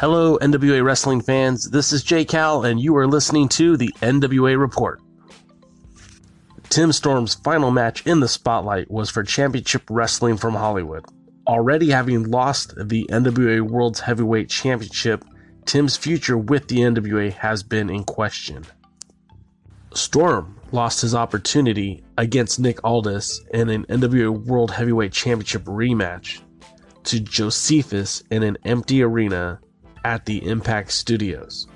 Hello, NWA wrestling fans. This is Jay Cal, and you are listening to the NWA Report. Tim Storm's final match in the spotlight was for Championship Wrestling from Hollywood. Already having lost the NWA World's Heavyweight Championship, Tim's future with the NWA has been in question. Storm lost his opportunity against Nick Aldis in an NWA World Heavyweight Championship rematch to Josephus in an empty arena at the Impact Studios.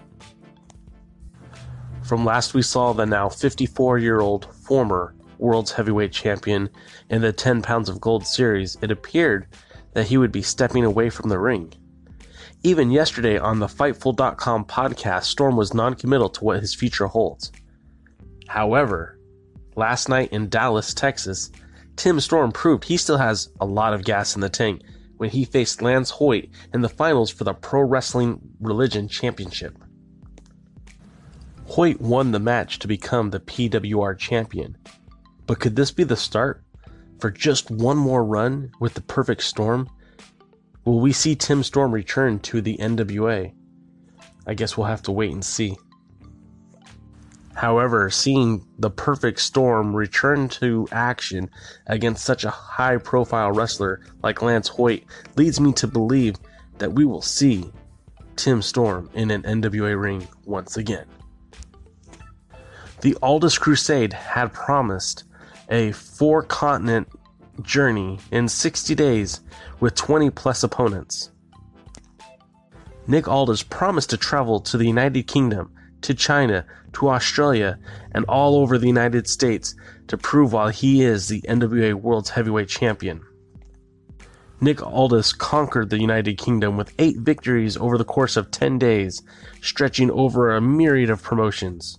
From last we saw the now 54 year old former World's Heavyweight Champion in the 10 pounds of gold series, it appeared that he would be stepping away from the ring. Even yesterday on the Fightful.com podcast, Storm was non committal to what his future holds. However, last night in Dallas, Texas, Tim Storm proved he still has a lot of gas in the tank when he faced Lance Hoyt in the finals for the Pro Wrestling Religion Championship. Hoyt won the match to become the PWR champion. But could this be the start for just one more run with the perfect storm? Will we see Tim Storm return to the NWA? I guess we'll have to wait and see. However, seeing the perfect storm return to action against such a high profile wrestler like Lance Hoyt leads me to believe that we will see Tim Storm in an NWA ring once again. The Aldis Crusade had promised a four continent journey in 60 days with 20 plus opponents. Nick Aldis promised to travel to the United Kingdom to China, to Australia, and all over the United States to prove why he is the NWA World's Heavyweight Champion. Nick Aldis conquered the United Kingdom with eight victories over the course of 10 days, stretching over a myriad of promotions.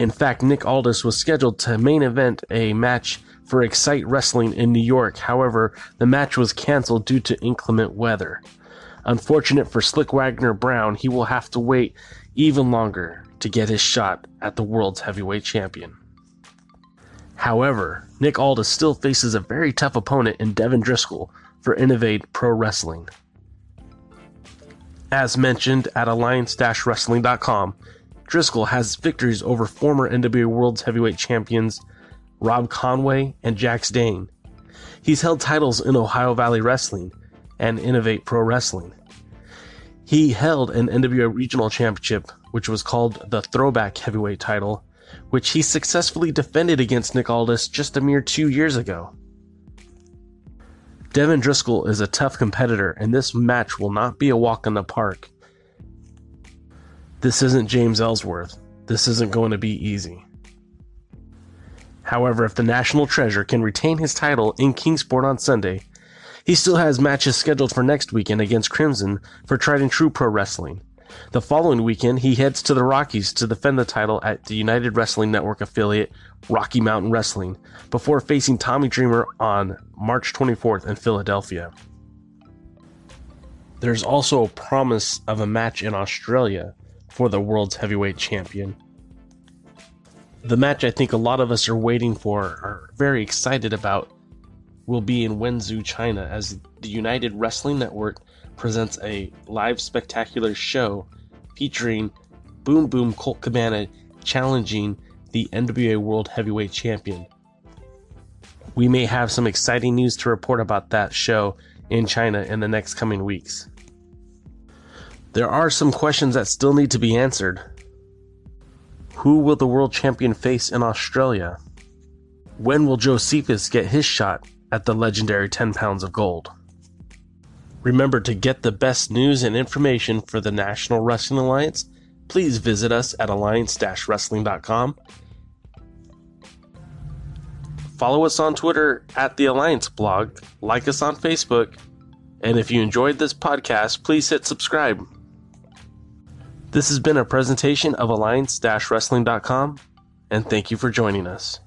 In fact, Nick Aldis was scheduled to main event a match for Excite Wrestling in New York. However, the match was canceled due to inclement weather. Unfortunate for Slick Wagner Brown, he will have to wait even longer to get his shot at the world's heavyweight champion. However, Nick Aldis still faces a very tough opponent in Devin Driscoll for Innovate Pro Wrestling. As mentioned at alliance-wrestling.com, Driscoll has victories over former NWA World's Heavyweight Champions Rob Conway and Jax Dane. He's held titles in Ohio Valley Wrestling and Innovate Pro Wrestling. He held an NWA Regional Championship, which was called the Throwback Heavyweight title, which he successfully defended against Nick Aldis just a mere two years ago. Devin Driscoll is a tough competitor, and this match will not be a walk in the park. This isn't James Ellsworth. This isn't going to be easy. However, if the National Treasure can retain his title in Kingsport on Sunday, he still has matches scheduled for next weekend against Crimson for Tried and True Pro Wrestling. The following weekend, he heads to the Rockies to defend the title at the United Wrestling Network affiliate Rocky Mountain Wrestling before facing Tommy Dreamer on March 24th in Philadelphia. There's also a promise of a match in Australia for the world's heavyweight champion. The match I think a lot of us are waiting for, are very excited about, will be in Wenzhou, China, as the United Wrestling Network presents a live spectacular show featuring Boom Boom Colt Cabana challenging the NWA World Heavyweight Champion. We may have some exciting news to report about that show in China in the next coming weeks. There are some questions that still need to be answered. Who will the world champion face in Australia? When will Josephus get his shot at the legendary 10 pounds of gold. Remember to get the best news and information for the National Wrestling Alliance. Please visit us at alliance-wrestling.com. Follow us on Twitter at the Alliance blog, like us on Facebook, and if you enjoyed this podcast, please hit subscribe. This has been a presentation of alliance-wrestling.com, and thank you for joining us.